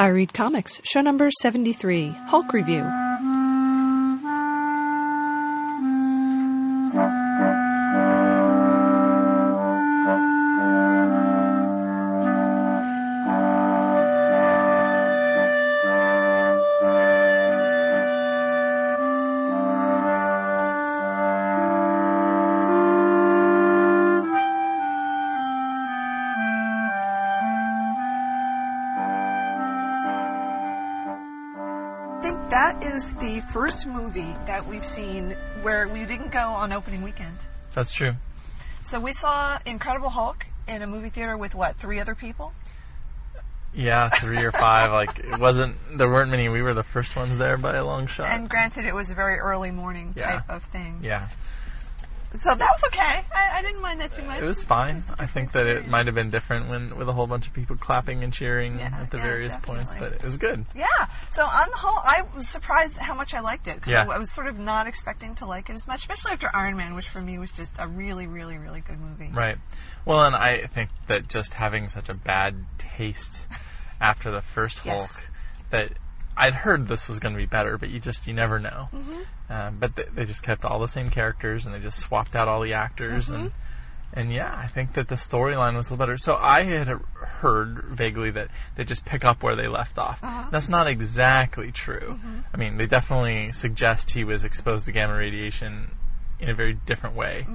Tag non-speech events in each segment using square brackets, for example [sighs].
I Read Comics, show number 73, Hulk Review. First movie that we've seen where we didn't go on opening weekend. That's true. So we saw Incredible Hulk in a movie theater with what, three other people? Yeah, three or five. Like it wasn't. There weren't many. We were the first ones there by a long shot. And granted, it was a very early morning Yeah. type of thing. yeah, So that was okay. I, I didn't mind that too much. it was fine. It's a I think that it might have been different when with a whole bunch of people clapping and cheering Yeah, at the yeah, various points, but it was good. Yeah. So on the whole, I was surprised how much I liked it. Yeah. I, I was sort of not expecting to like it as much, especially after Iron Man, which for me was just a really, really, really good movie. Right. Well, and I think that just having such a bad taste [laughs] after the first Hulk Yes. that I'd heard this was going to be better, but you just you never know. Mm-hmm. Um, but they, they just kept all the same characters and they just swapped out all the actors Mm-hmm. and and yeah, I think that the storyline was a little better. So I had heard vaguely that they just pick up where they left off. Uh-huh. That's not exactly true. Mm-hmm. I mean, they definitely suggest he was exposed to gamma radiation in a very different way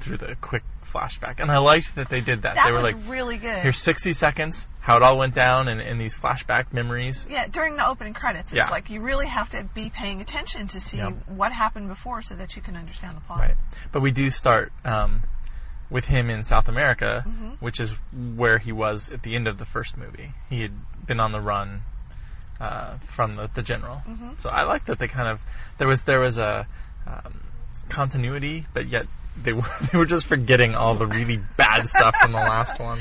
through the quick flashback, and I liked that they did that. Mm-hmm. That they were was like, really good. "Here's 60 seconds, how it all went down, and in these flashback memories." Yeah, during the opening credits, it's Yeah. like you really have to be paying attention to see Yep. what happened before so that you can understand the plot. Right. But we do start um, with him in South America, Mm-hmm. which is where he was at the end of the first movie. He had been on the run uh, from the, the general. Mm-hmm. So I like that they kind of there was there was a um, continuity, but yet they were [laughs] they were just forgetting all the really bad stuff from the last one.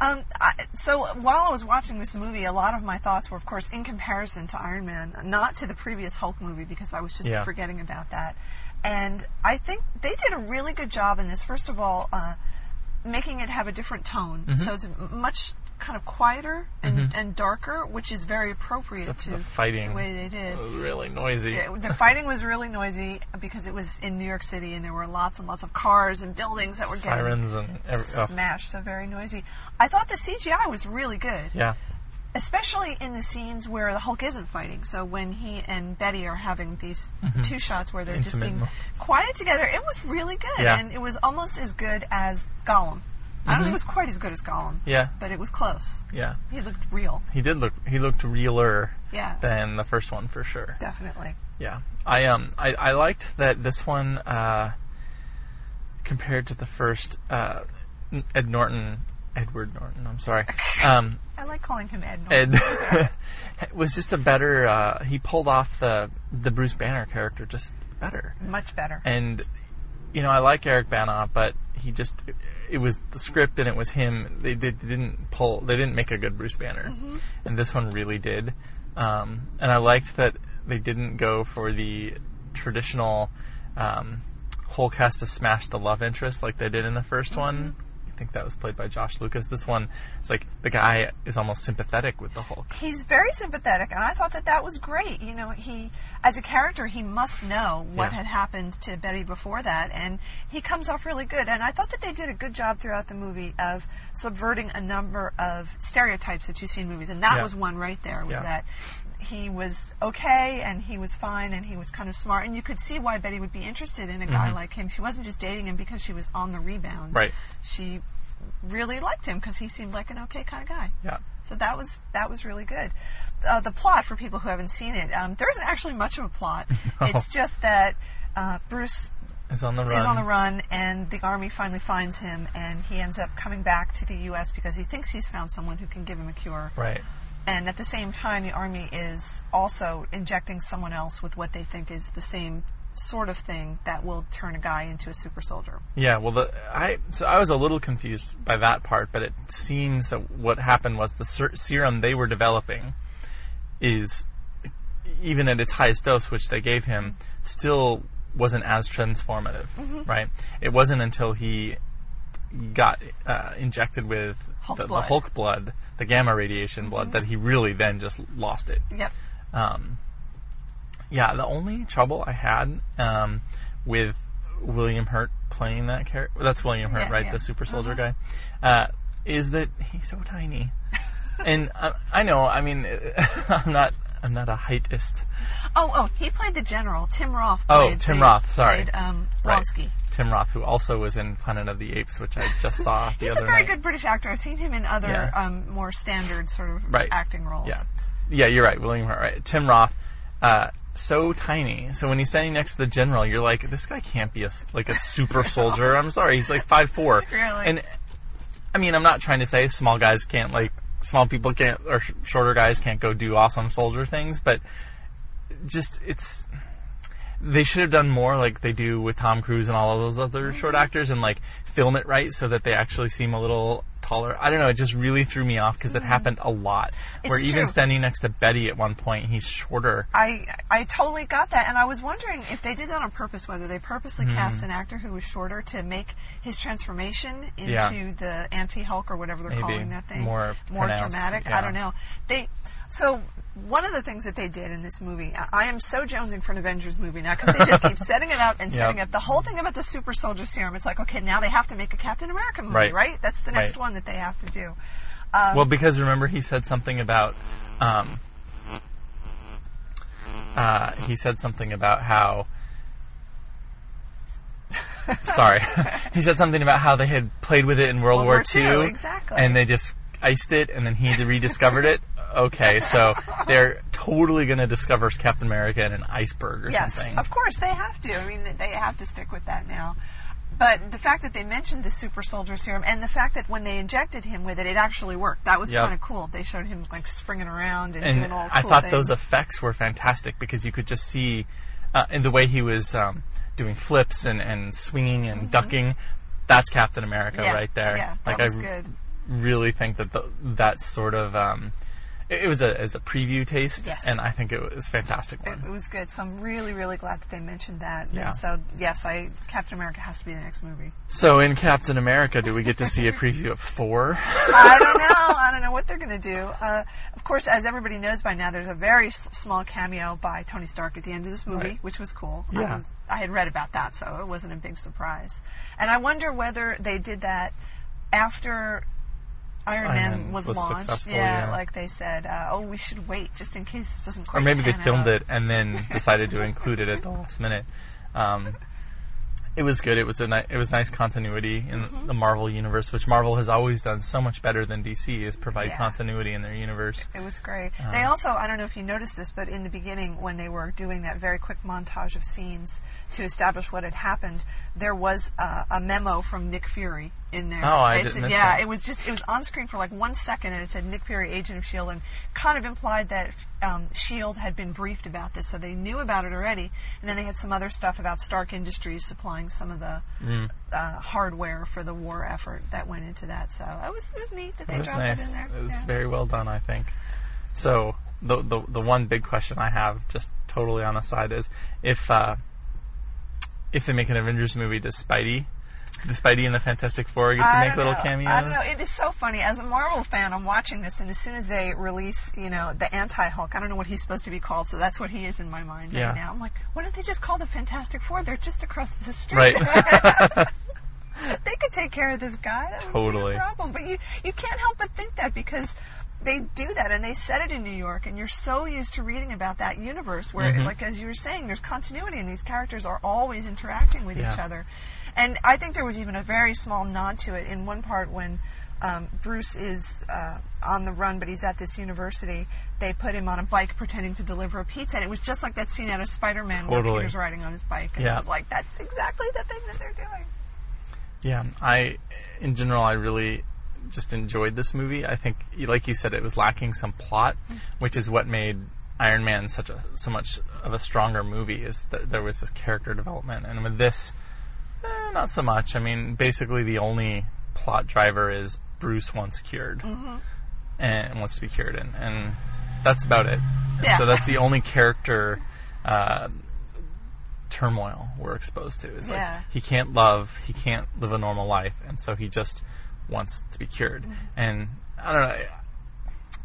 Um, I, so while I was watching this movie, a lot of my thoughts were, of course, in comparison to Iron Man, not to the previous Hulk movie because I was just Yeah. forgetting about that. And I think they did a really good job in this. First of all, uh, making it have a different tone, Mm-hmm. so it's much kind of quieter and, and darker, which is very appropriate Except to the fighting. the way they did. It was really noisy. Yeah, the fighting was really noisy because it was in New York City and there were lots and lots of cars and buildings that were getting Sirens and every, oh, smashed, so very noisy. I thought the CGI was really good, yeah, especially in the scenes where the Hulk isn't fighting. So when he and Betty are having these two shots where they're just Mm-hmm. Being quiet together, it was really good, Yeah. and it was almost as good as Gollum. I don't think it was quite as good as Gollum, Mm-hmm. yeah, but it was close. yeah. He looked real. He did look. He looked realer Yeah, than the first one for sure. definitely. Yeah, I um I, I liked that this one uh, compared to the first uh, Ed Norton, Edward Norton. I'm sorry, [laughs] um, I like calling him Ed. Norton. Ed [laughs] was just a better. Uh, he pulled off the the Bruce Banner character just better, Much better. and you know I like Eric Bana, but he just it was the script and it was him. They, they didn't pull. They didn't make a good Bruce Banner, and this one really did. Um, and I liked that they didn't go for the traditional um, Hulk has to smash the love interest like they did in the 1st one. I think that was played by Josh Lucas. This one, it's like the guy is almost sympathetic with the Hulk. he's very sympathetic, and I thought that that was great. You know, he, as a character, he must know what Yeah. had happened to Betty before that, and he comes off really good. And I thought that they did a good job throughout the movie of subverting a number of stereotypes that you see in movies, and that Yeah. was one right there. Was Yeah. that he was okay and he was fine and he was kind of smart, and you could see why Betty would be interested in a guy like him. She wasn't just dating him because she was on the rebound. Mm-hmm. Right. She really liked him because he seemed like an okay kind of guy. Yeah. So that was that was really good. Uh, the plot for people who haven't seen it, um, there isn't actually much of a plot. [laughs] It's just that uh, Bruce Is on the run. is on the run, and the army finally finds him, and he ends up coming back to the U.S. because he thinks he's found someone who can give him a cure. Right. And at the same time, the army is also injecting someone else with what they think is the same sort of thing that will turn a guy into a super soldier. Yeah, well, the, I so I was a little confused by that part, but it seems that what happened was the ser- serum they were developing is even at its highest dose, which they gave him, still wasn't as transformative, right? It wasn't until he got uh, injected with Hulk the, the. Hulk blood, the gamma radiation blood, that he really then just lost it. Yep. Um, yeah, the only trouble I had um, with William Hurt playing that character, that's William Hurt, Yeah, right? yeah. The super soldier Uh-huh. guy, uh, is that he's so tiny. [laughs] and I, I know, I mean, [laughs] I'm not, I'm not a heightist. Oh, oh, he played the general. Tim Roth. Oh, Tim played- Roth, sorry. Played, um, Right. Tim Roth, who also was in Planet of the Apes, which I just saw [laughs] the He's other a very night. good British actor. I've seen him in other Yeah. um, more standard sort of Right. acting roles. Yeah, yeah, you're right. William Hurt, right? Tim Roth, uh, so tiny. So when he's standing next to the general, you're like, this guy can't be a like a [laughs] super soldier. I'm sorry, he's like five four. Really? And I mean, I'm not trying to say small guys can't like small people can't or sh- shorter guys can't go do awesome soldier things, but just it's they should have done more like they do with Tom Cruise and all of those other short actors and like film it right so that they actually seem a little taller. I don't know, it just really threw me off because it happened a lot. Where It's even standing next to Betty at one point, he's shorter. I I totally got that, and I was wondering if they did that on purpose, whether they purposely Hmm. cast an actor who was shorter to make his transformation into Yeah. the anti-Hulk or whatever they're Maybe calling that thing more more dramatic. yeah. I don't know. They so one of the things that they did in this movie, I, am so jonesing for an Avengers movie now because they just keep [laughs] setting it up and setting Yep. up the whole thing about the super soldier serum. It's like okay, now they have to make a Captain America movie, Right. right? That's the next Right. one that they have to do. Um, well, because remember he said something about um, uh, he said something about how. [laughs] Sorry, [laughs] he said something about how they had played with it in World, World War War II, II, exactly. and they just iced it, and then he rediscovered it. Okay, so they're totally going to discover Captain America in an iceberg or Yes, something. of course they have to. I mean, they have to stick with that now. But the fact that they mentioned the super soldier serum and the fact that when they injected him with it, it actually worked. That was Yep. kind of cool. They showed him like springing around and, and doing all I thought things. those effects were fantastic because you could just see uh, in the way he was um, doing flips and, and swinging and ducking. That's Captain America Mm-hmm. Yeah, right there. yeah, that like was I good. really think that the, that sort of um, it, it was a as a preview taste, Yes. and I think it was a fantastic It, it was good. So I'm really, really glad that they mentioned that. Yeah. And so yes, I Captain America has to be the next movie. So in Captain America, do we get to see a preview of Thor? I don't know. I don't know what they're going to do. Uh, of course, as everybody knows by now, there's a very s- small cameo by Tony Stark at the end of this movie, Right. which was cool. Yeah. I, was, I had read about that, so it wasn't a big surprise. And I wonder whether they did that after Iron, Iron Man Man was, was launched. successful, yeah, yeah. like they said, uh, oh, we should wait just in case this doesn't quite or maybe they filmed out. it and then [laughs] decided to include it at the last minute. Um, it was good. It was a ni- it was nice continuity in Mm-hmm. the Marvel universe, which Marvel has always done so much better than DC is provide Yeah. continuity in their universe. It was great. Uh-huh. they also, I don't know if you noticed this, but in the beginning, when they were doing that very quick montage of scenes to establish what had happened, there was uh, a memo from Nick Fury in there. Oh, I didn't said- miss Yeah, that. it was just it was on screen for like one second, and it said Nick Fury, Agent of Shield, and kind of implied that um, Shield had been briefed about this, so they knew about it already. And then they had some other stuff about Stark Industries supplying some of the Mm. uh, hardware for the war effort that went into that. So it was it was neat that they dropped it in nice. there. It was Yeah. very well done, I think. So the, the the one big question I have, just totally on the side, is if uh, if they make an Avengers movie, does Spidey, does Spidey and the Fantastic Four get to I make little know. cameos? I don't know. It is so funny. As a Marvel fan, I'm watching this, and as soon as they release, you know, the anti-Hulk, I don't know what he's supposed to be called, so that's what he is in my mind Yeah. right now. I'm like, why don't they just call the Fantastic Four? They're just across the street. Right. [laughs] [laughs] they could take care of this guy. That Totally. problem. But you, you can't help but think that because they do that and they said it in New York, and you're so used to reading about that universe where, Mhm. like as you were saying, there's continuity, and these characters are always interacting with each other. And I think there was even a very small nod to it in one part when um, Bruce is uh, on the run, but he's at this university. They put him on a bike pretending to deliver a pizza, and it was just like that scene out of Spider-Man where Peter's riding on his bike, and Yeah. I was like, "That's exactly the thing that they're doing." Yeah, I, in general, I really just enjoyed this movie. I think, like you said, it was lacking some plot, which is what made Iron Man such a so much of a stronger movie. Is that there was this character development, and with this, eh, not so much. I mean, basically, the only plot driver is Bruce wants cured and wants to be cured, and, and that's about it. Yeah. So that's the [laughs] only character. Uh, turmoil we're exposed to is Yeah. like he can't love he can't live a normal life and so he just wants to be cured. And I don't know.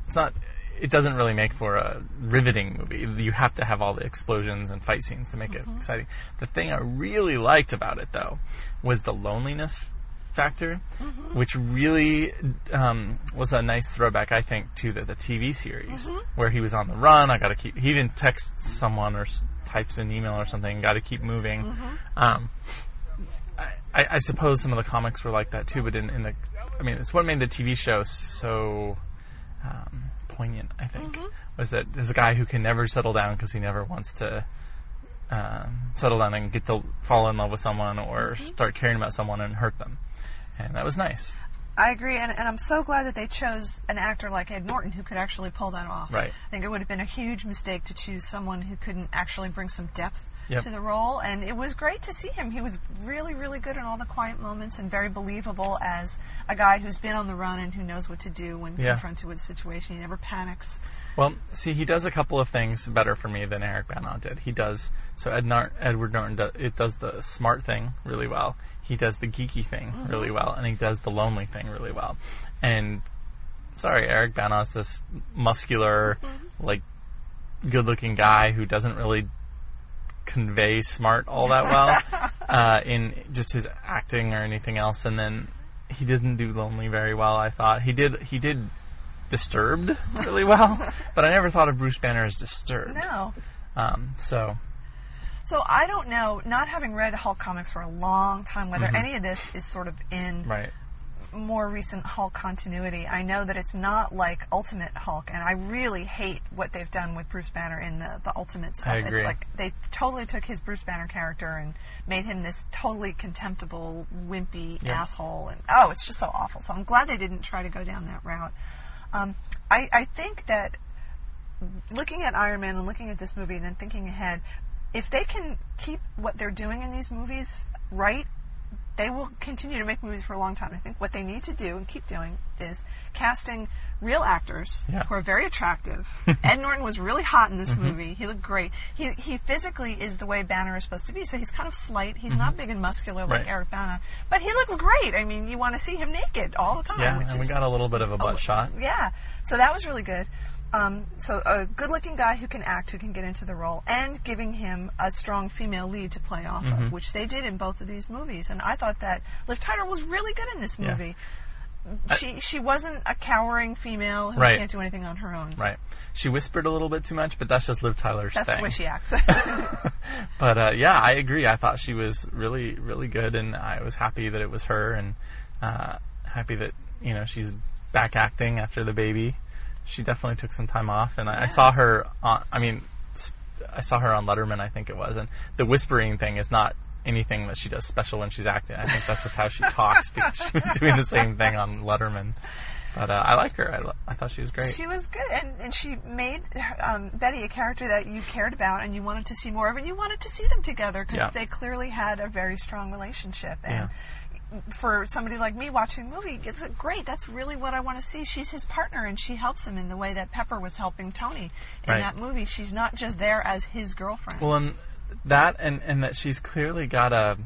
It's not. It doesn't really make for a riveting movie. You have to have all the explosions and fight scenes to make it exciting. The thing I really liked about it, though, was the loneliness factor, which really um, was a nice throwback, I think, to the, the TV series where he was on the run. I got to keep. He even texts someone or s- types an email or something. Got to keep moving. Um, I, I suppose some of the comics were like that too, but in, in the, I mean, it's what made the TV show so um, poignant. I think was that there's a guy who can never settle down because he never wants to um, settle down and get to fall in love with someone or start caring about someone and hurt them, and that was nice. I agree, and, and I'm so glad that they chose an actor like Ed Norton who could actually pull that off. Right. I think it would have been a huge mistake to choose someone who couldn't actually bring some depth Yep. to the role, and it was great to see him. He was really, really good in all the quiet moments and very believable as a guy who's been on the run and who knows what to do when Yeah. confronted with a situation. He never panics. Well, see, he does a couple of things better for me than Eric Bana did. He does so. Ed Nar- Edward Norton do- it does the smart thing really well. He does the geeky thing mm-hmm. really well, and he does the lonely thing really well. And sorry, Eric Bana is this muscular, mm-hmm. like, good-looking guy who doesn't really convey smart all that well [laughs] uh, in just his acting or anything else. And then he didn't do lonely very well. I thought he did. He did disturbed really well, [laughs] but I never thought of Bruce Banner as disturbed. No. Um, so So I don't know, not having read Hulk comics for a long time, whether any of this is sort of in right, more recent Hulk continuity. I know that it's not like Ultimate Hulk, and I really hate what they've done with Bruce Banner in the, the Ultimate stuff. I agree. It's like they totally took his Bruce Banner character and made him this totally contemptible, wimpy Yeah. asshole, and oh, it's just so awful. So I'm glad they didn't try to go down that route. Um, I, I think that looking at Iron Man and looking at this movie and then thinking ahead, if they can keep what they're doing in these movies right, they will continue to make movies for a long time. I think what they need to do and keep doing is casting real actors Yeah. who are very attractive. [laughs] Ed Norton was really hot in this mm-hmm. movie. He looked great. He he physically is the way Banner is supposed to be. So he's kind of slight. He's not mm-hmm. big and muscular like Right. Eric Bana, but he looks great. I mean, you want to see him naked all the time. yeah, which and we got a little bit of a butt shot. Yeah, so that was really good. Um, so a good-looking guy who can act, who can get into the role, and giving him a strong female lead to play off Mm-hmm. of, which they did in both of these movies. And I thought that Liv Tyler was really good in this Yeah. movie. She she wasn't a cowering female who Right. can't do anything on her own. Right, she whispered a little bit too much, but that's just Liv Tyler's That's thing. the way she acts. [laughs] But uh, yeah, I agree. I thought she was really, really good, and I was happy that it was her, and uh, happy that you know she's back acting after the baby. She definitely took some time off, and I, I saw her. On, I mean, I saw her on Letterman, I think it was, and the whispering thing is not anything that she does special when she's acting. I think that's just how she [laughs] talks because she was doing the same thing on Letterman. But uh, I like her. I, lo- I thought she was great. She was good, and, and she made um, Betty a character that you cared about and you wanted to see more of, and you wanted to see them together because Yeah. they clearly had a very strong relationship. And Yeah. For somebody like me watching the movie, it's like, great. That's really what I want to see. She's his partner, and she helps him in the way that Pepper was helping Tony in Right. that movie. She's not just there as his girlfriend. Well, and that and and that she's clearly got a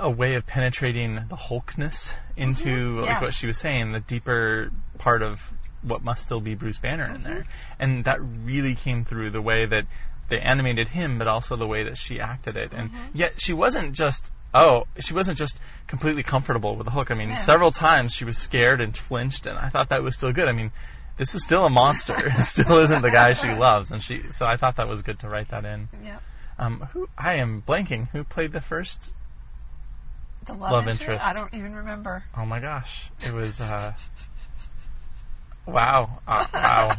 a way of penetrating the Hulkness mm-hmm. into like Yes. what she was saying, the deeper part of what must still be Bruce Banner in there, mm-hmm. and that really came through the way that they animated him, but also the way that she acted it, and mm-hmm. yet she wasn't just. Oh, she wasn't just completely comfortable with the Hulk. I mean, Yeah. several times she was scared and flinched, and I thought that was still good. I mean, this is still a monster. [laughs] it still isn't the guy she loves, and she. So I thought that was good to write that in. yeah. Um, who I am blanking. Who played the first? The love, Love interest? interest. I don't even remember. Oh my gosh, it was. Uh, wow, uh, wow,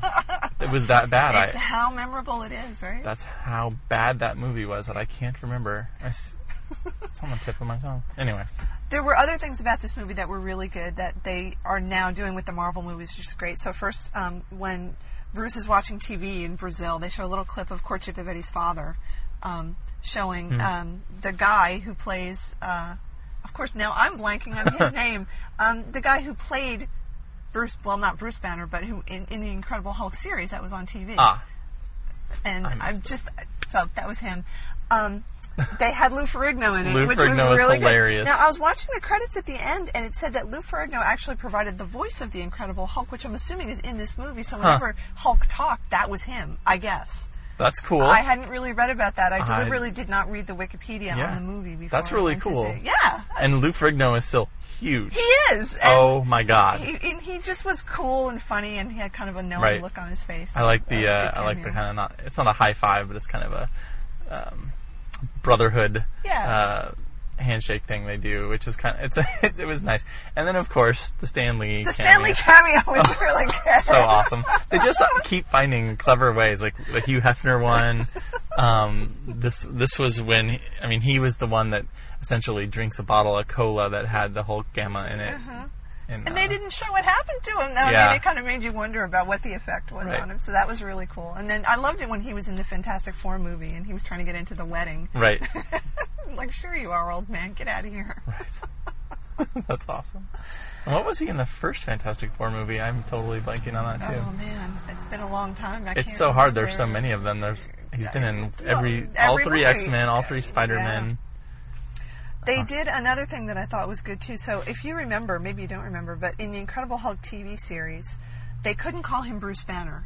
it was that bad. It's I. how memorable it is, right? That's how bad that movie was that I can't remember. I s- it's on the tip of my tongue. Anyway, there were other things about this movie that were really good that they are now doing with the Marvel movies, which is great. So first, um, when Bruce is watching TV in Brazil, they show a little clip of Courtship of Eddie's father, um, showing Hmm. um, the guy who plays. Uh, of course, now I'm blanking on his [laughs] name. Um, the guy who played Bruce, well, not Bruce Banner, but who in, in the Incredible Hulk series that was on TV ah, and I'm just so that was him. Um, they had Lou Ferrigno in it, Lou which Ferrigno was really hilarious. good. Now I was watching the credits at the end, and it said that Lou Ferrigno actually provided the voice of the Incredible Hulk, which I'm assuming is in this movie. So whenever Hulk talked, that was him, I guess. That's cool. I hadn't really read about that. I I- deliberately did not read the Wikipedia Yeah. on the movie before. That's I really cool. Yeah, and Lou Ferrigno is still huge. he is. Oh my god. He, and he just was cool and funny, and he had kind of a knowing Right. look on his face. I like the uh, I like the kind of not it's not a high five, but it's kind of a um, brotherhood Yeah. uh, handshake thing they do, which is kind of it's it, [laughs] it was nice. And then of course the Stan Lee The Stan Lee cameo [laughs] was really good. so awesome. They just keep finding clever ways, like the Hugh Hefner one. Um, this this was when he, I mean he was the one that essentially drinks a bottle of cola that had the Hulk gamma in it. And, And uh, they didn't show what happened to him. Though. I mean, it kind of made you wonder about what the effect was Right. on him. So that was really cool. And then I loved it when he was in the Fantastic Four movie and he was trying to get into the wedding. right, [laughs] like, sure you are, old man. Get out of here. right. [laughs] [laughs] That's awesome. And what was he in the first Fantastic Four movie? I'm totally blanking on that too. Oh man, it's been a long time. I it's so hard. There's so many of them. There's he's been in Well, every, all three. X Men, all three Spider Men. They did another thing that I thought was good too. So if you remember, maybe you don't remember, but in the Incredible Hulk TV series, they couldn't call him Bruce Banner.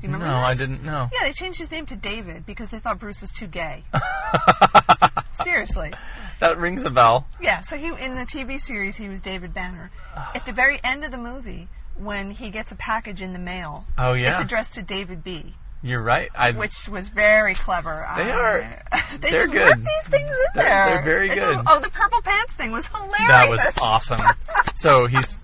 Do you remember? No, I didn't know. Yeah, they changed his name to David because they thought Bruce was too gay. [laughs] Seriously. That rings a bell. Yeah, so he in the TV series he was David Banner. At the very end of the movie, when he gets a package in the mail, Oh yeah, it's addressed to David B, you're right. I which was very clever. They are- [laughs] they they're just good. these things in They're- there. they're very good. a- oh, the purple pants thing was hilarious. That was awesome. so he's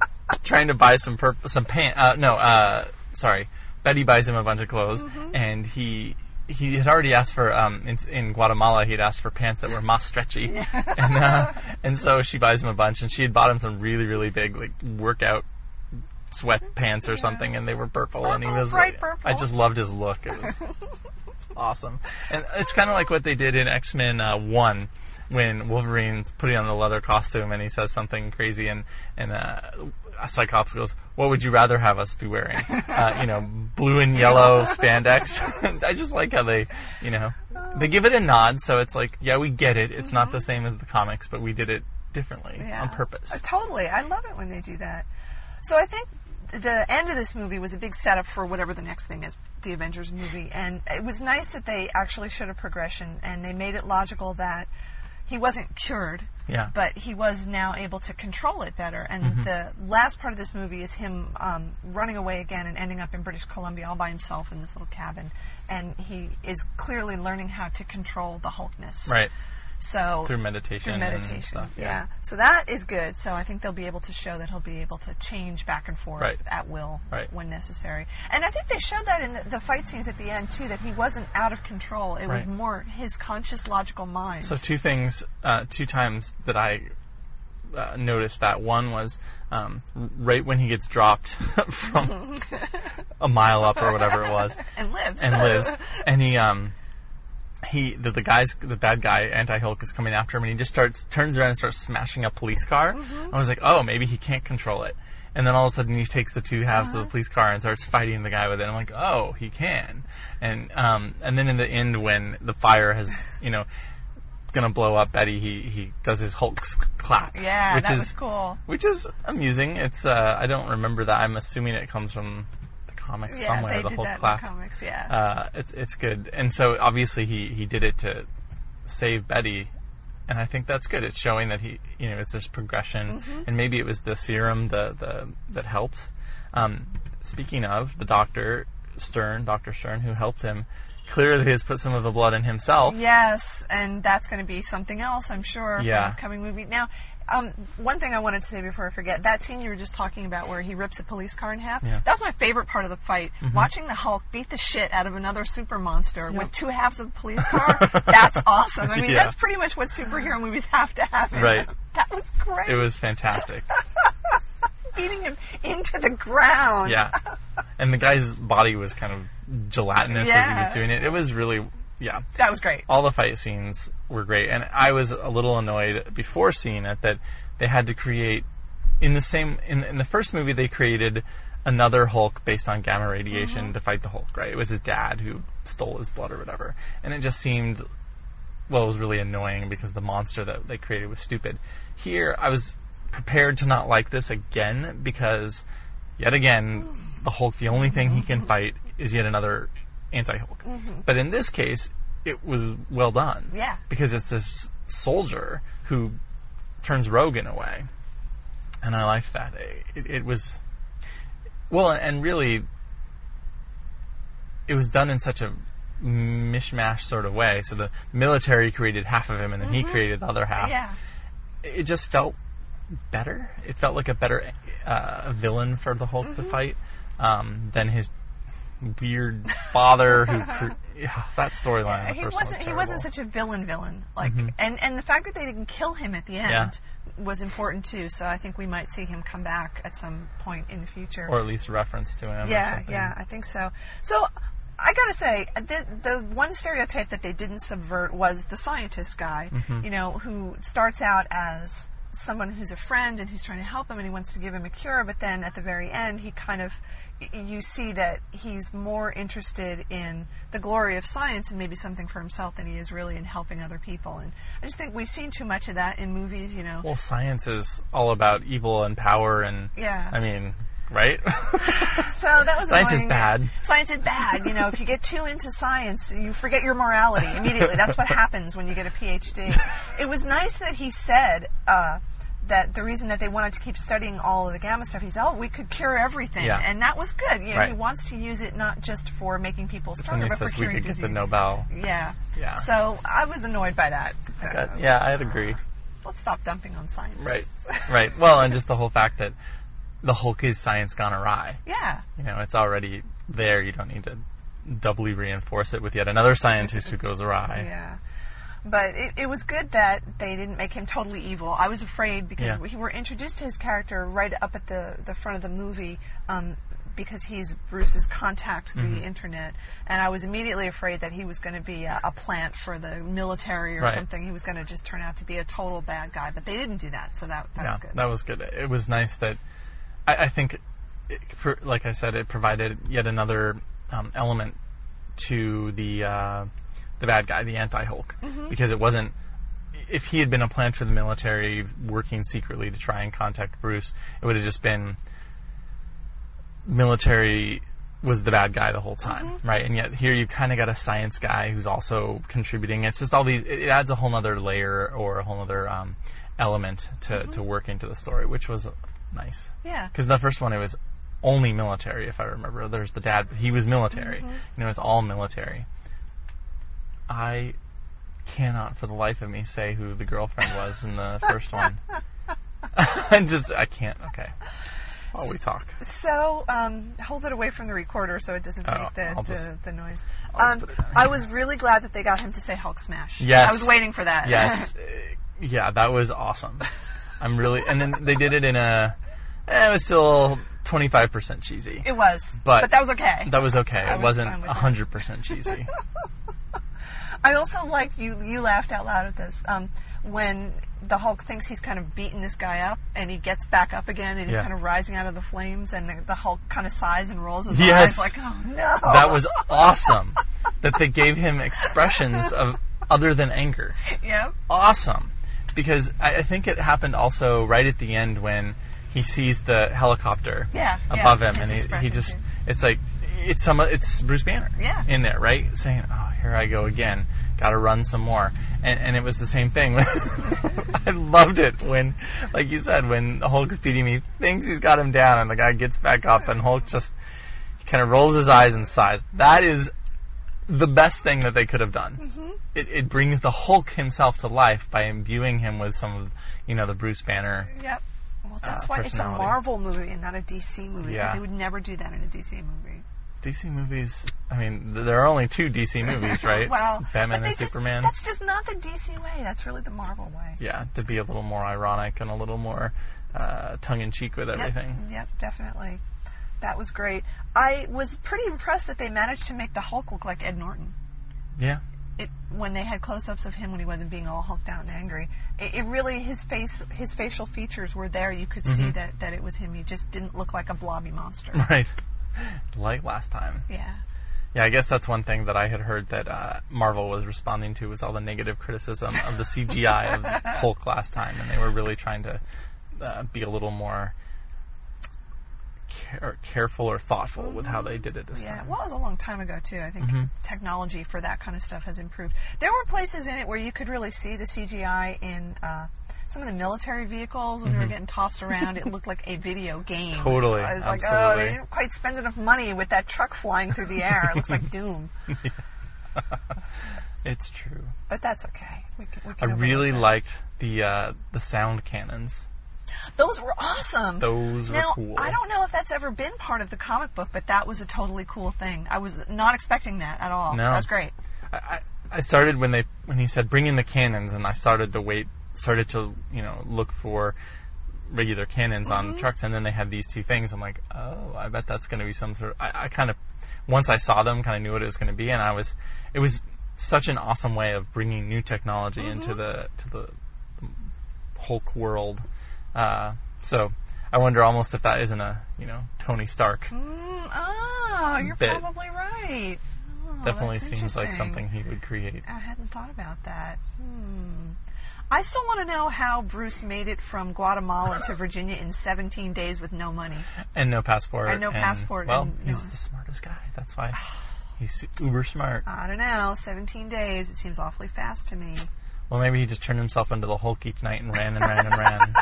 trying to buy some purp- some pant. Uh, no, uh, sorry. Betty buys him a bunch of clothes, Mm-hmm. and he he had already asked for um, in, in Guatemala. He had asked for pants that were más stretchy, [laughs] and uh, and so she buys him a bunch, and she had bought him some really really big like workout sweat pants or something, and they were purple, and he was like, purple. I just loved his look. It was [laughs] awesome, and it's kind of like what they did in X Men uh, One when Wolverine's putting on the leather costume and he says something crazy, and and uh, Cyclops goes, "What would you rather have us be wearing? [laughs] Uh, you know, blue and yellow spandex." [laughs] I just like how they, you know, they give it a nod, so it's like, yeah, we get it. It's not the same as the comics, but we did it differently Yeah. on purpose. Uh, totally. I love it when they do that. So I think the end of this movie was a big setup for whatever the next thing is, the Avengers movie. And it was nice that they actually showed a progression and they made it logical that he wasn't cured. Yeah. But he was now able to control it better. And Mm-hmm. the last part of this movie is him um, running away again and ending up in British Columbia all by himself in this little cabin. And he is clearly learning how to control the Hulkness. Right. So Through meditation Through and meditation. stuff, yeah. yeah. So that is good. So I think they'll be able to show that he'll be able to change back and forth Right. at will Right. when necessary. And I think they showed that in the, the fight scenes at the end too. That he wasn't out of control. It was more his conscious, logical mind. So two things, uh, two times that I uh, noticed that one was um, right when he gets dropped [laughs] from [laughs] a mile up or whatever it was, and lives. and lives, [laughs] and he um he the, the guys the bad guy anti Hulk is coming after him, and he just starts turns around and starts smashing a police car. I was like, oh, maybe he can't control it. And then all of a sudden, he takes the two halves of the police car and starts fighting the guy with it. I'm like, oh, he can. And um, and then in the end, when the fire has, you know, gonna blow up Betty, he he does his Hulk clap. yeah, which that is cool. which is amusing. It's uh, I don't remember that. I'm assuming it comes from comics Yeah, somewhere. the did Hulk that clap. in the comics. Yeah. Uh, it's it's good, and so obviously he he did it to save Betty, and I think that's good. It's showing that he you know it's this progression, Mm-hmm. and maybe it was the serum the the that helped. Um, speaking of the doctor Stern, Doctor Stern, who helped him, clearly has put some of the blood in himself. Yes, and that's going to be something else, I'm sure, for Yeah. an upcoming movie. Now, um, one thing I wanted to say before I forget that scene you were just talking about where he rips a police car in half. Yeah. Mm-hmm. That was my favorite part of the fight. Watching the Hulk beat the shit out of another super monster with two halves of a police car. that's [laughs] awesome. I mean, Yeah. that's pretty much what superhero movies have to have. Right. them. [laughs] That was great. It was fantastic. [laughs] beating him into the ground. Yeah. And the guy's body was kind of gelatinous as he was doing it. It was really, yeah. That was great. All the fight scenes were great. And I was a little annoyed before seeing it that they had to create, in the same, in, in the first movie, they created another Hulk based on gamma radiation Mm-hmm. to fight the Hulk, right? It was his dad who stole his blood or whatever. And it just seemed well, it was really annoying because the monster that they created was stupid. Here, I was prepared to not like this again because, yet again, the Hulk, the only thing he can fight is yet another anti-Hulk. But in this case, it was well done. Yeah. Because it's this soldier who turns rogue in a way, and I liked that. It, it was well, and really, it was done in such a mishmash sort of way. So the military created half of him, and then he created the other half. Yeah. It just felt better. It felt like a better uh, villain for the Hulk to fight um, than his weird father who. [laughs] Cre- yeah, that storyline. in the he one was wasn't he wasn't. Mm-hmm. such a villain villain like and and the fact that they didn't kill him at the end Yeah. was important too so i think we might see him come back at some point in the future or at least reference to him. yeah yeah i think so so I gotta say, the, the one stereotype that they didn't subvert was the scientist guy, Mm-hmm. you know, who starts out as someone who's a friend and who's trying to help him and he wants to give him a cure, but then at the very end, he kind of, you see that he's more interested in the glory of science and maybe something for himself than he is really in helping other people. And I just think we've seen too much of that in movies, you know. Well, science is all about evil and power, and Yeah. I mean, right? [laughs] So that was Science is annoying. bad. Science is bad. You know, if you get too into science, you forget your morality immediately. That's what happens when you get a PhD. It was nice that he said uh, that the reason that they wanted to keep studying all of the gamma stuff, he said, "Oh, we could cure everything," Yeah. and that was good. You know, he wants to use it not just for making people stronger, but for we curing could get disease. the Nobel. Yeah. Yeah. So I was annoyed by that. God, Uh, yeah, I'd agree. Let's stop dumping on science. Right, right. Well, and just the whole fact that the Hulk is science gone awry. Yeah. You know, it's already there. You don't need to doubly reinforce it with yet another scientist who goes awry. Yeah. But it, it was good that they didn't make him totally evil. I was afraid because Yeah. we were introduced to his character right up at the, the front of the movie um, because he's Bruce's contact through Mm-hmm. the internet. And I was immediately afraid that he was going to be a, a plant for the military or Right. something. He was going to just turn out to be a total bad guy. But they didn't do that, so that, that yeah, was good. that was good. It was nice that I, I think, it, like I said, it provided yet another um, element to the uh, the bad guy, the anti-Hulk, Mm-hmm. because it wasn't. If he had been a plant for the military, working secretly to try and contact Bruce, it would have just been military was the bad guy the whole time, Mm-hmm. right? And yet here you've kind of got a science guy who's also contributing. It's just all these. It, adds a whole other layer or a whole other um, element to, to work into the story, which was nice. yeah. Because the first one it was only military, if I remember. There's the dad, but he was military. Mm-hmm. You know, it's all military. I cannot, for the life of me, say who the girlfriend was in the first one. [laughs] I just, I can't. Okay. While we talk. So, um, hold it away from the recorder so it doesn't Oh, make the, I'll the, just- the noise. Um, put it down I was really glad that they got him to say Hulk smash. Yes. I was waiting for that. Yes. [laughs] Yeah, that was awesome. I'm really, and then they did it in a, it was still 25% cheesy. it was. But- that was okay. That was okay. I It was wasn't fine 100% cheesy. [laughs] I also liked you. You laughed out loud at this um, when the Hulk thinks he's kind of beaten this guy up, and he gets back up again, and he's Yeah. kind of rising out of the flames, and the, the Hulk kind of sighs and rolls his Yes. eyes like, "Oh no!" that was awesome. That they gave him expressions of other than anger. [laughs] Yep. Awesome. Because I, I think it happened also right at the end when he sees the helicopter Yeah, yeah, above him, and he, he just too. it's like it's some it's Bruce Banner Yeah. in there, right? Saying, "Oh, here I go again. Got to run some more." And and it was the same thing. [laughs] I loved it when, like you said, when Hulk's beating me, thinks he's got him down, and the guy gets back up, and Hulk just kind of rolls his eyes and sighs. That is the best thing that they could have done. Mm-hmm. It, it brings the Hulk himself to life by imbuing him with some of, you know, the Bruce Banner. Yep. Well, that's Uh, why it's a. Marvel movie and not a DC movie. Yeah. They would never do that in a DC movie. DC movies. I mean, th- there are only two DC [laughs] movies, right? Well, Batman and just- Superman. That's just not the DC way. That's really the Marvel way. yeah, to be a little more ironic and a little more uh, tongue in cheek with everything. Yep, yep, definitely. That was great. I was pretty impressed that they managed to make the Hulk look like Ed Norton. Yeah. It, when they had close-ups of him when he wasn't being all hulked out and angry, it, it really his face, his facial features were there. You could Mm-hmm. see that that it was him. He just didn't look like a blobby monster. [laughs] Right. like last time. Yeah. Yeah, I guess that's one thing that I had heard that uh, Marvel was responding to was all the negative criticism of the CGI of [laughs] Hulk last time, and they were really trying to uh, be a little more care- careful or thoughtful with how they did it this Yeah, time. well, it was a long time ago too. I think Mm-hmm. technology for that kind of stuff has improved. There were places in it where you could really see the CGI in uh, some of the military vehicles when they were getting tossed around. It looked like a video game. Mm-hmm. Totally, I was like, oh, they didn't quite spend enough money with that truck flying through the air. It looks like [laughs] Doom, [laughs] It's true. but that's okay. We can, we I can overlook really liked the uh, the sound cannons. Those. Were awesome. Those were now, cool. I don't know if that's ever been part of the comic book, but that was a totally cool thing. I was not expecting that at all. No. That's great. I, I I started when they when he said bring in the cannons, and I started to wait, started to you know look for regular cannons on mm-hmm. trucks, and then they had these two things. I'm like, oh, I bet that's going to be some sort of. I, I kind of once I saw them, kind of knew what it was going to be, and I was it was such an awesome way of bringing new technology mm-hmm. into the to the Hulk world. Uh, so I wonder almost if that isn't a you know Tony Stark. Mm, oh, you're Bit. probably right. Oh, Definitely seems like something he would create. I hadn't thought about that. Hmm. I still want to know how Bruce made it from Guatemala to Virginia in 17 days with no money. And no passport. And no passport Well, and he's no- the smartest guy. That's why [sighs] he's uber smart. I don't know. 17 days. It seems awfully fast to me. Well, maybe he just turned himself into the Hulk each night and ran and ran and ran. [laughs]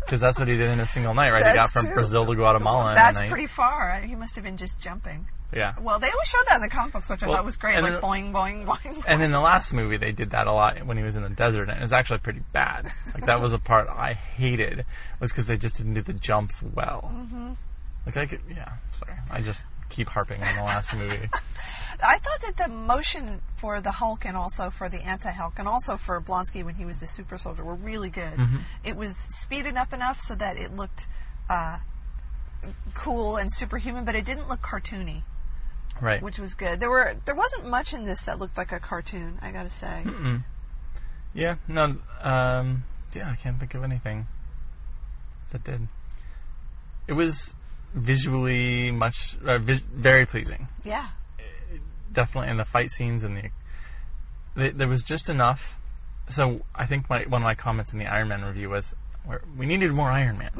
Because that's what he did in a single night, right? he got from true. Brazil to Guatemala in That's pretty far. He must have been just jumping. yeah. Well, they always showed that in the comic books, which I thought was great. Like then- boing, boing, boing. And in the last movie, they did that a lot when he was in the desert, and it was actually pretty bad. Like that was a part I hated, was because they just didn't do the jumps well. Mm-hmm. Like I could, yeah. Sorry, I just keep harping on the last movie. [laughs] I thought that the motion for the Hulk and also for the anti-Hulk and also for Blonsky when he was the super soldier were really good. Mm-hmm. It was speeded up enough so that it looked uh, cool and superhuman, but it didn't look cartoony, Right. which was good. There were there wasn't much in this that looked like a cartoon. I gotta say. Yeah, no, um, yeah, I can't think of anything that did. It was visually much, uh, vis- very pleasing. Yeah. Definitely, in the fight scenes and the, the there was just enough. So I think my one of my comments in the Iron Man review was, we needed more Iron Man,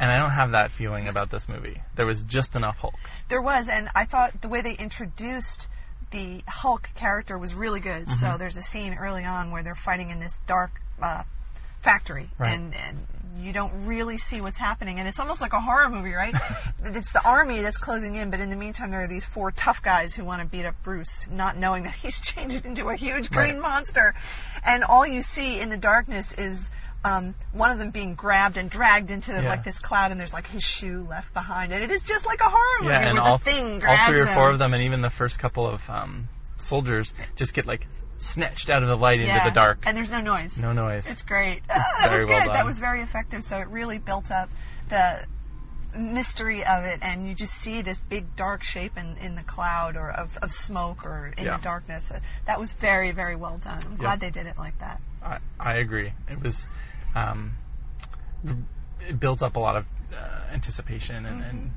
and I don't have that feeling about this movie. There was just enough Hulk. There was, and I thought the way they introduced the Hulk character was really good. So Mm-hmm. there's a scene early on where they're fighting in this dark uh, factory, Right. and, and you don't really see what's happening, and it's almost like a horror movie, right? [laughs] it's the army that's closing in, but in the meantime, there are these four tough guys who want to beat up Bruce, not knowing that [laughs] he's changed into a huge green Right. monster, and all you see in the darkness is. Um, one of them being grabbed and dragged into Yeah. like this cloud, and there's like his shoe left behind, and it is just like a horror movie Yeah, and where all, the thing grabs all three or four him. of them, and even the first couple of um, soldiers, just get like snatched out of the light into the dark. and there's no noise. no noise. It's great. Ah, [laughs] that very was well good. That was very effective. So it really built up the mystery of it, and you just see this big dark shape in, in the cloud or of, of smoke or in Yeah. the darkness. Uh, That was very very well done. I'm glad they did it like that. I, I agree. It was, um, it builds up a lot of uh, anticipation, and, and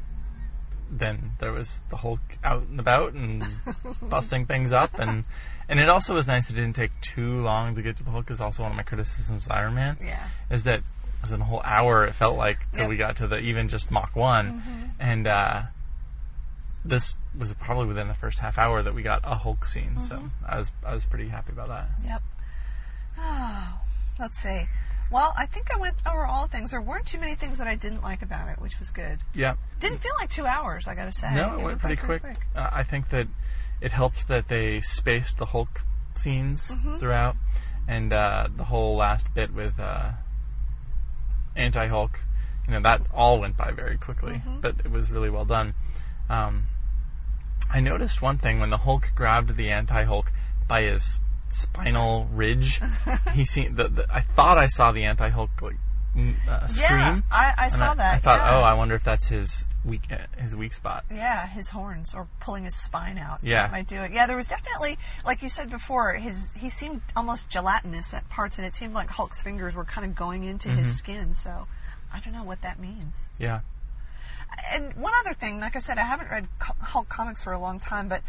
then there was the Hulk out and about and [laughs] busting things up, and and it also was nice. It didn't take too long to get to the Hulk. Is also one of my criticisms of Iron Man. Yeah. is that it was in a whole hour. It felt like till Yep. we got to the even just Mach one, and uh, this was probably within the first half hour that we got a Hulk scene. So I was I was pretty happy about that. Yep. Oh, [sighs] let's see. Well, I think I went over all things. There weren't too many things that I didn't like about it, which was good. Yeah. Didn't feel like two hours. I got to say. No, it It went by pretty quick. Uh, I think that it helped that they spaced the Hulk scenes Mm-hmm. throughout, and uh, the whole last bit with uh, anti-Hulk. You know that all went by very quickly, Mm-hmm. but it was really well done. Um, I noticed one thing when the Hulk grabbed the anti-Hulk by his spinal ridge. [laughs] he seen the, the I thought I saw the anti-Hulk like uh, scream. Yeah, I, I saw I, that. I thought, yeah. oh, I wonder if that's his weak uh, his weak spot. Yeah, his horns or pulling his spine out. Yeah. That might do it. Yeah, there was definitely, like you said before, his he seemed almost gelatinous at parts, and it seemed like Hulk's fingers were kind of going into Mm-hmm. his skin. So I don't know what that means. Yeah. And one other thing, like I said, I haven't read Hulk comics for a long time, but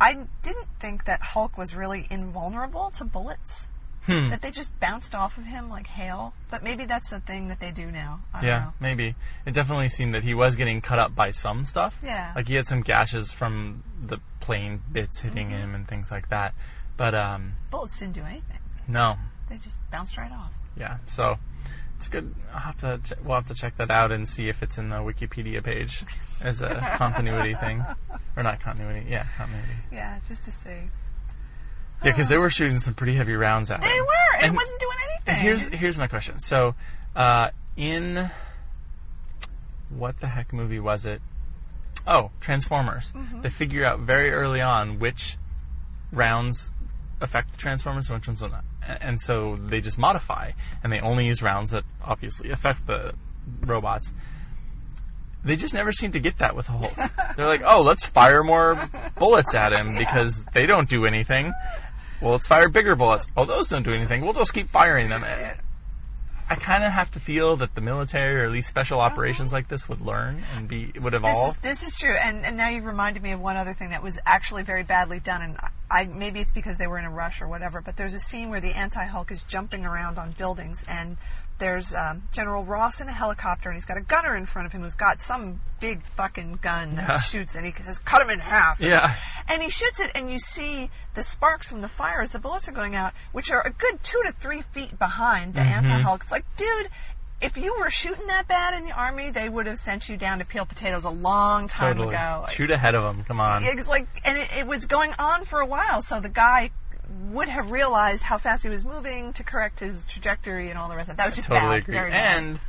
I didn't think that Hulk was really invulnerable to bullets. Hmm. That they just bounced off of him like hail. But maybe that's a thing that they do now. I don't Yeah, know. maybe. It definitely seemed that he was getting cut up by some stuff. Yeah. Like he had some gashes from the plane bits hitting Mm-hmm. him and things like that. But um, Bullets didn't do anything. no, They just bounced right off. yeah. So it's good. I'll have to. We'll have to check that out and see if it's in the Wikipedia page as a [laughs] continuity thing, or not continuity. Yeah, continuity. Yeah, just to see. Yeah, because they were shooting some pretty heavy rounds at him. They were. and And it wasn't doing anything. Here's here's my question. So, uh, in what the heck movie was it? Oh, Transformers. Mm-hmm. They figure out very early on which rounds affect the Transformers and which ones don't. And so they just modify, and they only use rounds that obviously affect the robots. They just never seem to get that with Hulk. [laughs] They're like, oh, let's fire more bullets at him because they don't do anything. Well, let's fire bigger bullets. Oh, those don't do anything. We'll just keep firing them. I kind of have to feel that the military, or at least special uh-huh. operations like this, would learn and be would This evolve. is, this is true, and, and now you've reminded me of one other thing that was actually very badly done, and I maybe it's because they were in a rush or whatever. But there's a scene where the anti-Hulk is jumping around on buildings, and there's um, General Ross in a helicopter, and he's got a gunner in front of him who's got some big fucking gun that shoots, and he says, "Cut him in half." Yeah. and he shoots it, and you see the sparks from the fire as the bullets are going out, which are a good two to three feet behind the Mm-hmm. anti-Hulk. It's like, dude. If you were shooting that bad in the army, they would have sent you down to peel potatoes a long time Totally. ago. Shoot ahead of them. Come on. It's like, and it, it was going on for a while, so the guy would have realized how fast he was moving to correct his trajectory and all the rest of it. That was just totally bad, agree. very bad. And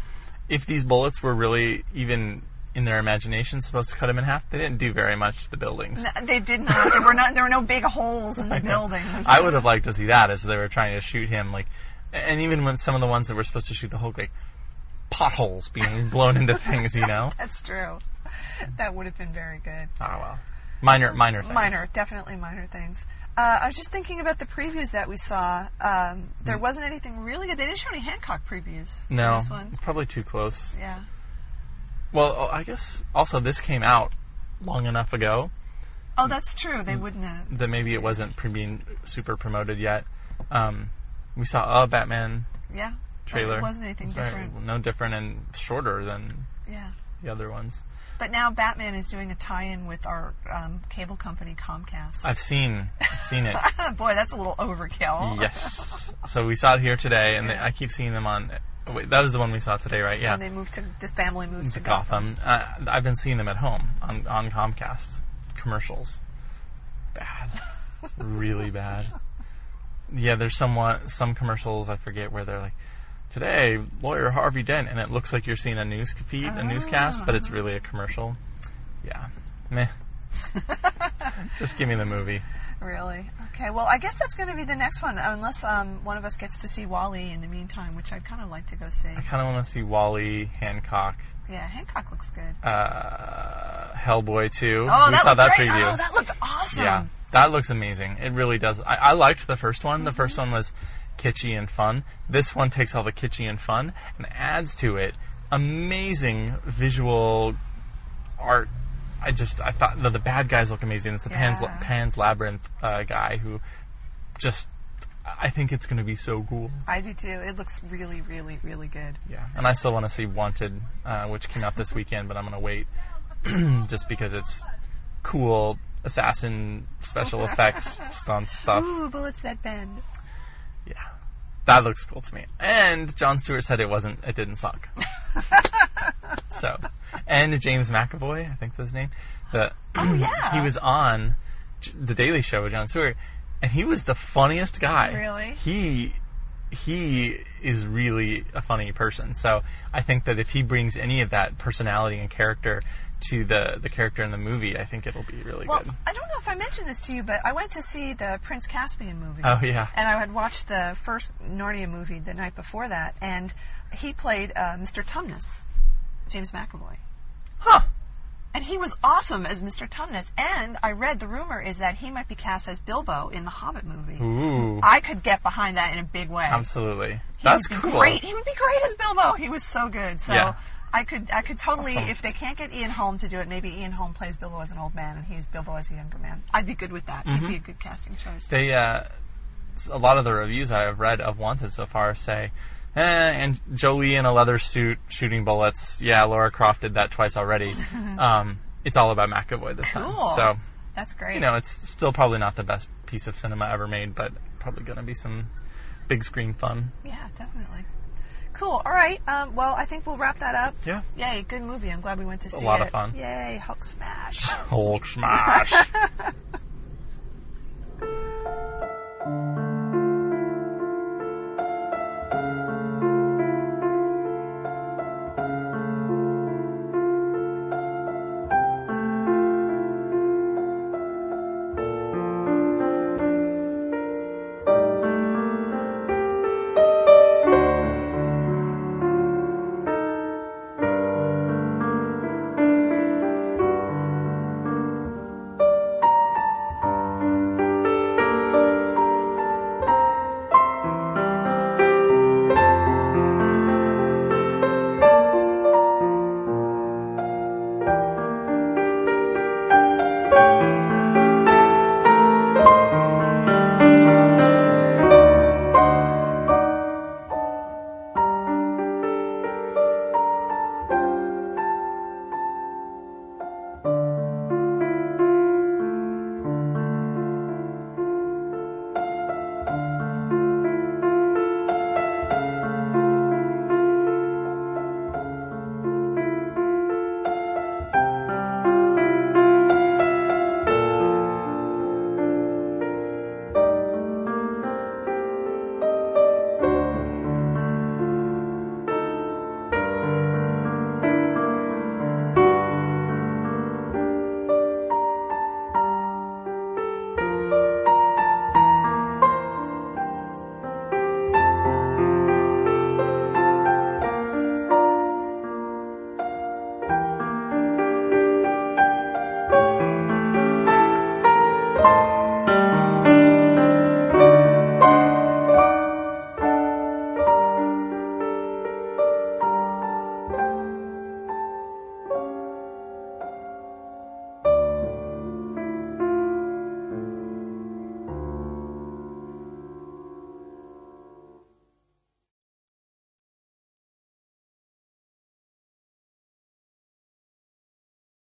if these bullets were really even in their imagination supposed to cut them in half, they didn't do very much to the buildings. No, they did not. There were not. There were no big holes in the [laughs] buildings. I would have liked to see that as they were trying to shoot him, like, and even when some of the ones that were supposed to shoot the Hulk, like potholes being blown into things, you know. [laughs] That's true. That would have been very good. Oh well, minor, minor things. Minor, definitely minor things. Uh, I was just thinking about the previews that we saw. Um, there wasn't anything really good. They didn't show any Hancock previews. Mm. No, this one. it's probably too close. Yeah. Well, oh, I guess also this came out long enough ago Oh, that's true. Mm. They wouldn't have. that maybe it wasn't being super promoted yet. Um, we saw a Batman Yeah. Trailer. It wasn't anything very- different. no different and shorter than Yeah. the other ones. But now Batman is doing a tie-in with our um, cable company Comcast. I've seen, I've seen it. [laughs] Boy, that's a little overkill. yes. [laughs] So we saw it here today, and they, I keep seeing them on. Wait, that was the one we saw today, right? Yeah. And they moved to the family moves to to Gotham. Uh, I've been seeing them at home on, on Comcast commercials. Bad, [laughs] really bad. Yeah, there's somewhat some commercials I forget where they're like, today lawyer Harvey Dent, and it looks like you're seeing a news feed, a newscast, but it's really a commercial. Yeah, meh. [laughs] Just give me the movie. Really? Okay. Well, I guess that's going to be the next one, unless um, one of us gets to see WALL-E in the meantime, which I'd kind of like to go see. I kind of want to see WALL-E, Hancock, Yeah, Hancock looks good. uh, Hellboy 2. oh, we that saw looked that great. preview. Oh, that looked awesome. Yeah, that looks amazing. It really does. I, I liked the first one. The Mm-hmm. first one was kitschy and fun. This one takes all the kitschy and fun and adds to it amazing visual art. I just I thought the, the bad guys look amazing. It's the Pan's Pan's Labyrinth uh, guy who just I think it's going to be so cool. I do too. It looks really, really, really good. Yeah, and I still want to see Wanted, uh, which came out this weekend, but I'm going to wait [clears throat] just because it's cool assassin special [laughs] effects stunt stuff. Ooh, bullets that bend. Yeah, that looks cool to me. And Jon Stewart said it wasn't, it didn't suck. [laughs] so, and James McAvoy, I think that's his name. The Oh, yeah. [clears throat] he was on the Daily Show with Jon Stewart, and he was the funniest guy. Really? He he is really a funny person. So I think that if he brings any of that personality and character to the the character in the movie, I think it'll be really Well, good. I don't know if I mentioned this to you, but I went to see the Prince Caspian movie. Oh, yeah. And I had watched the first Narnia movie the night before that, and he played uh, Mr. Tumnus, James McAvoy. Huh. And he was awesome as Mr. Tumnus. And I read the rumor is that he might be cast as Bilbo in the Hobbit movie. Ooh. I could get behind that in a big way. Absolutely. He That's cool. Great. He would be great as Bilbo. He was so good. So Yeah. I could, I could totally. If they can't get Ian Holm to do it, maybe Ian Holm plays Bilbo as an old man and he's Bilbo as a younger man. I'd be good with that. It'd Mm-hmm. be a good casting choice. They uh, a lot of the reviews I have read of Wanted so far say, eh, and Jolie in a leather suit shooting bullets. Yeah, Laura Croft did that twice already. [laughs] um, it's all about McAvoy this Cool. time. So That's great. you know, it's still probably not the best piece of cinema ever made, but probably going to be some big screen fun. Yeah, definitely. Cool. All right. Um, well, I think we'll wrap that up. Yeah. Yay! Good movie. I'm glad we went to see it. A lot of fun. Yay! Hulk smash. [laughs] Hulk smash. [laughs]